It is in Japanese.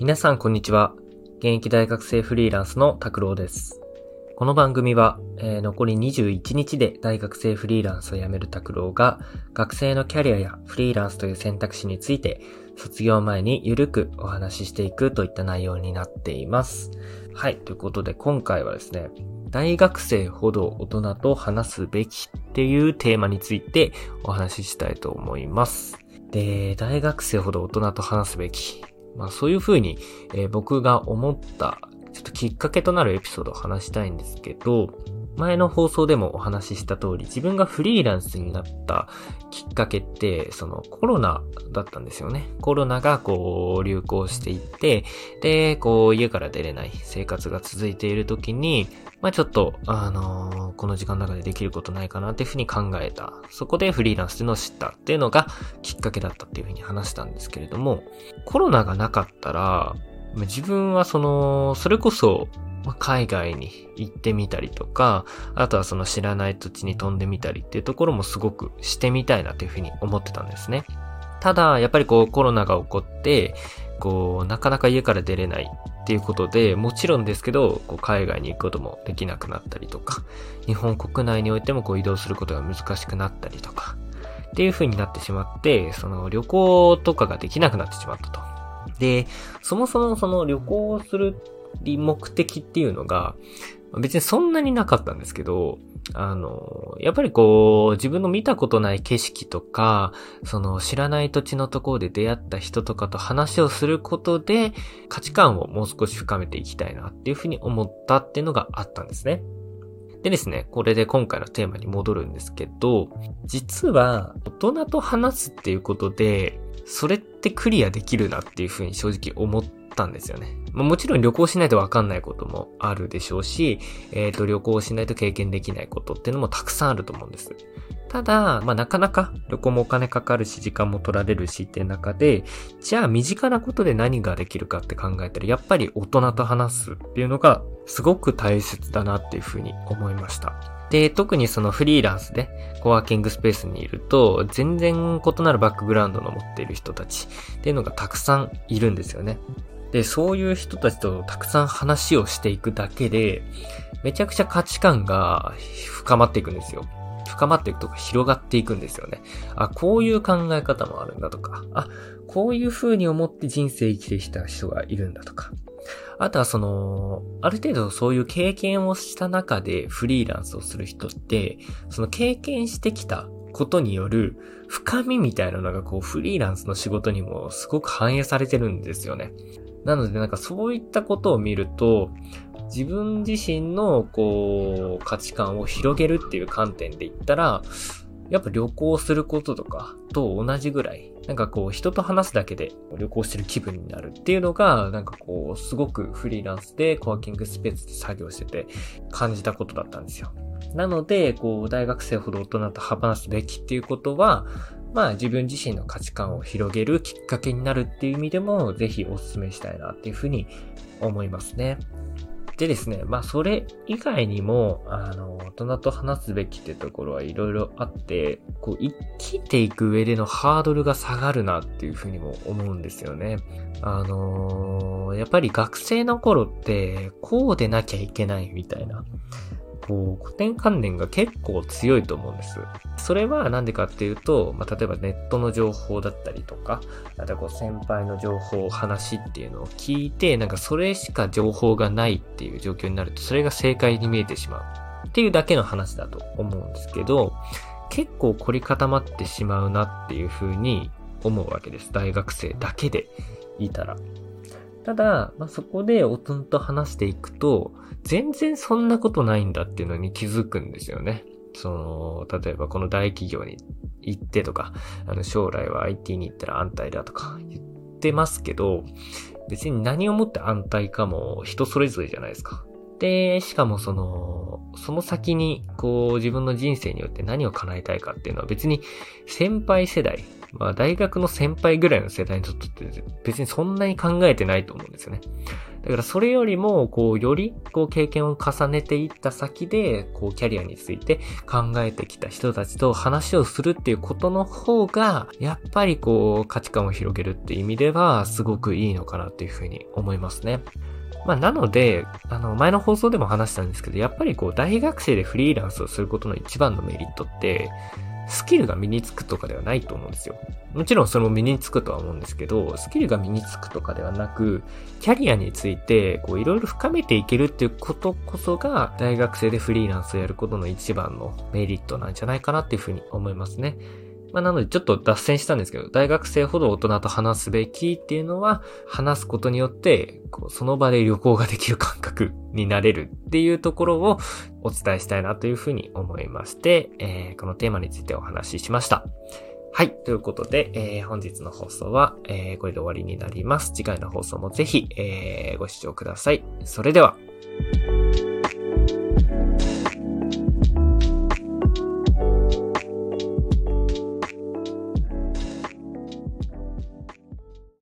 皆さんこんにちは。現役大学生フリーランスの拓郎です。この番組は、えー、残り21日で大学生フリーランスを辞める拓郎が学生のキャリアやフリーランスという選択肢について卒業前にゆるくお話ししていくといった内容になっています。はい。ということで今回はですね、大学生ほど大人と話すべきっていうテーマについてお話ししたいと思います。で、大学生ほど大人と話すべき。まあそういうふうに、えー、僕が思ったちょっときっかけとなるエピソードを話したいんですけど、前の放送でもお話しした通り、自分がフリーランスになったきっかけって、そのコロナだったんですよね。コロナがこう流行していって、で、こう家から出れない生活が続いている時に、まあちょっと、あのー、この時間の中でできることないかなっていうふうに考えた。そこでフリーランスっていうのを知ったっていうのがきっかけだったっていうふうに話したんですけれども、コロナがなかったら、自分はその、それこそ、海外に行ってみたりとか、あとはその知らない土地に飛んでみたりっていうところもすごくしてみたいなというふうに思ってたんですね。ただ、やっぱりこうコロナが起こって、こう、なかなか家から出れないっていうことで、もちろんですけど、こう海外に行くこともできなくなったりとか、日本国内においてもこう移動することが難しくなったりとか、っていう風になってしまって、その旅行とかができなくなってしまったと。で、そもそもその旅行をする目的っていうのが、別にそんなになかったんですけど、あの、やっぱりこう、自分の見たことない景色とか、その知らない土地のところで出会った人とかと話をすることで、価値観をもう少し深めていきたいなっていうふうに思ったっていうのがあったんですね。でですね、これで今回のテーマに戻るんですけど、実は大人と話すっていうことで、それってクリアできるなっていうふうに正直思ったんですよね。まあ、もちろん旅行しないとわかんないこともあるでしょうし、えっ、ー、と、旅行しないと経験できないことっていうのもたくさんあると思うんです。ただ、まあ、なかなか旅行もお金かかるし、時間も取られるしっていう中で、じゃあ身近なことで何ができるかって考えたら、やっぱり大人と話すっていうのがすごく大切だなっていうふうに思いました。で、特にそのフリーランスでコワーキングスペースにいると、全然異なるバックグラウンドの持っている人たちっていうのがたくさんいるんですよね。で、そういう人たちとたくさん話をしていくだけで、めちゃくちゃ価値観が深まっていくんですよ。深まっていくとか広がっていくんですよね。あ、こういう考え方もあるんだとか、あ、こういう風に思って人生生きてきた人がいるんだとか、あとはその、ある程度そういう経験をした中でフリーランスをする人って、その経験してきたことによる深みみたいなのがこうフリーランスの仕事にもすごく反映されてるんですよね。なのでなんかそういったことを見ると、自分自身のこう価値観を広げるっていう観点で言ったら、やっぱ旅行することとかと同じぐらい、なんかこう人と話すだけで旅行してる気分になるっていうのが、なんかこうすごくフリーランスでコワーキングスペースで作業してて感じたことだったんですよ。なので、こう大学生ほど大人と話すべきっていうことは、まあ自分自身の価値観を広げるきっかけになるっていう意味でも、ぜひお勧めしたいなっていうふうに思いますね。でですね、まあそれ以外にも、あの、大人と話すべきってところはいろいろあって、こう、生きていく上でのハードルが下がるなっていうふうにも思うんですよね。あのー、やっぱり学生の頃って、こうでなきゃいけないみたいな。こう、古典観念が結構強いと思うんです。それはなんでかっていうと、まあ、例えばネットの情報だったりとか、あとこう先輩の情報、話っていうのを聞いて、なんかそれしか情報がないっていう状況になると、それが正解に見えてしまうっていうだけの話だと思うんですけど、結構凝り固まってしまうなっていう風に思うわけです。大学生だけでいたら。ただ、まあ、そこで大人と話していくと、全然そんなことないんだっていうのに気づくんですよね。その、例えばこの大企業に行ってとか、あの将来は IT に行ったら安泰だとか言ってますけど、別に何をもって安泰かも人それぞれじゃないですか。で、しかもその、その先に、こう、自分の人生によって何を叶えたいかっていうのは別に先輩世代、まあ大学の先輩ぐらいの世代にとって別にそんなに考えてないと思うんですよね。だからそれよりも、こう、より、こう、経験を重ねていった先で、こう、キャリアについて考えてきた人たちと話をするっていうことの方が、やっぱりこう、価値観を広げるっていう意味では、すごくいいのかなっていうふうに思いますね。まあ、なので、あの、前の放送でも話したんですけど、やっぱりこう、大学生でフリーランスをすることの一番のメリットって、スキルが身につくとかではないと思うんですよ。もちろんそれも身につくとは思うんですけど、スキルが身につくとかではなく、キャリアについて、こういろいろ深めていけるっていうことこそが、大学生でフリーランスをやることの一番のメリットなんじゃないかなっていうふうに思いますね。まあ、なのでちょっと脱線したんですけど、大学生ほど大人と話すべきっていうのは、話すことによって、その場で旅行ができる感覚になれるっていうところをお伝えしたいなというふうに思いまして、えー、このテーマについてお話ししました。はい。ということで、えー、本日の放送は、えー、これで終わりになります。次回の放送もぜひ、えー、ご視聴ください。それでは。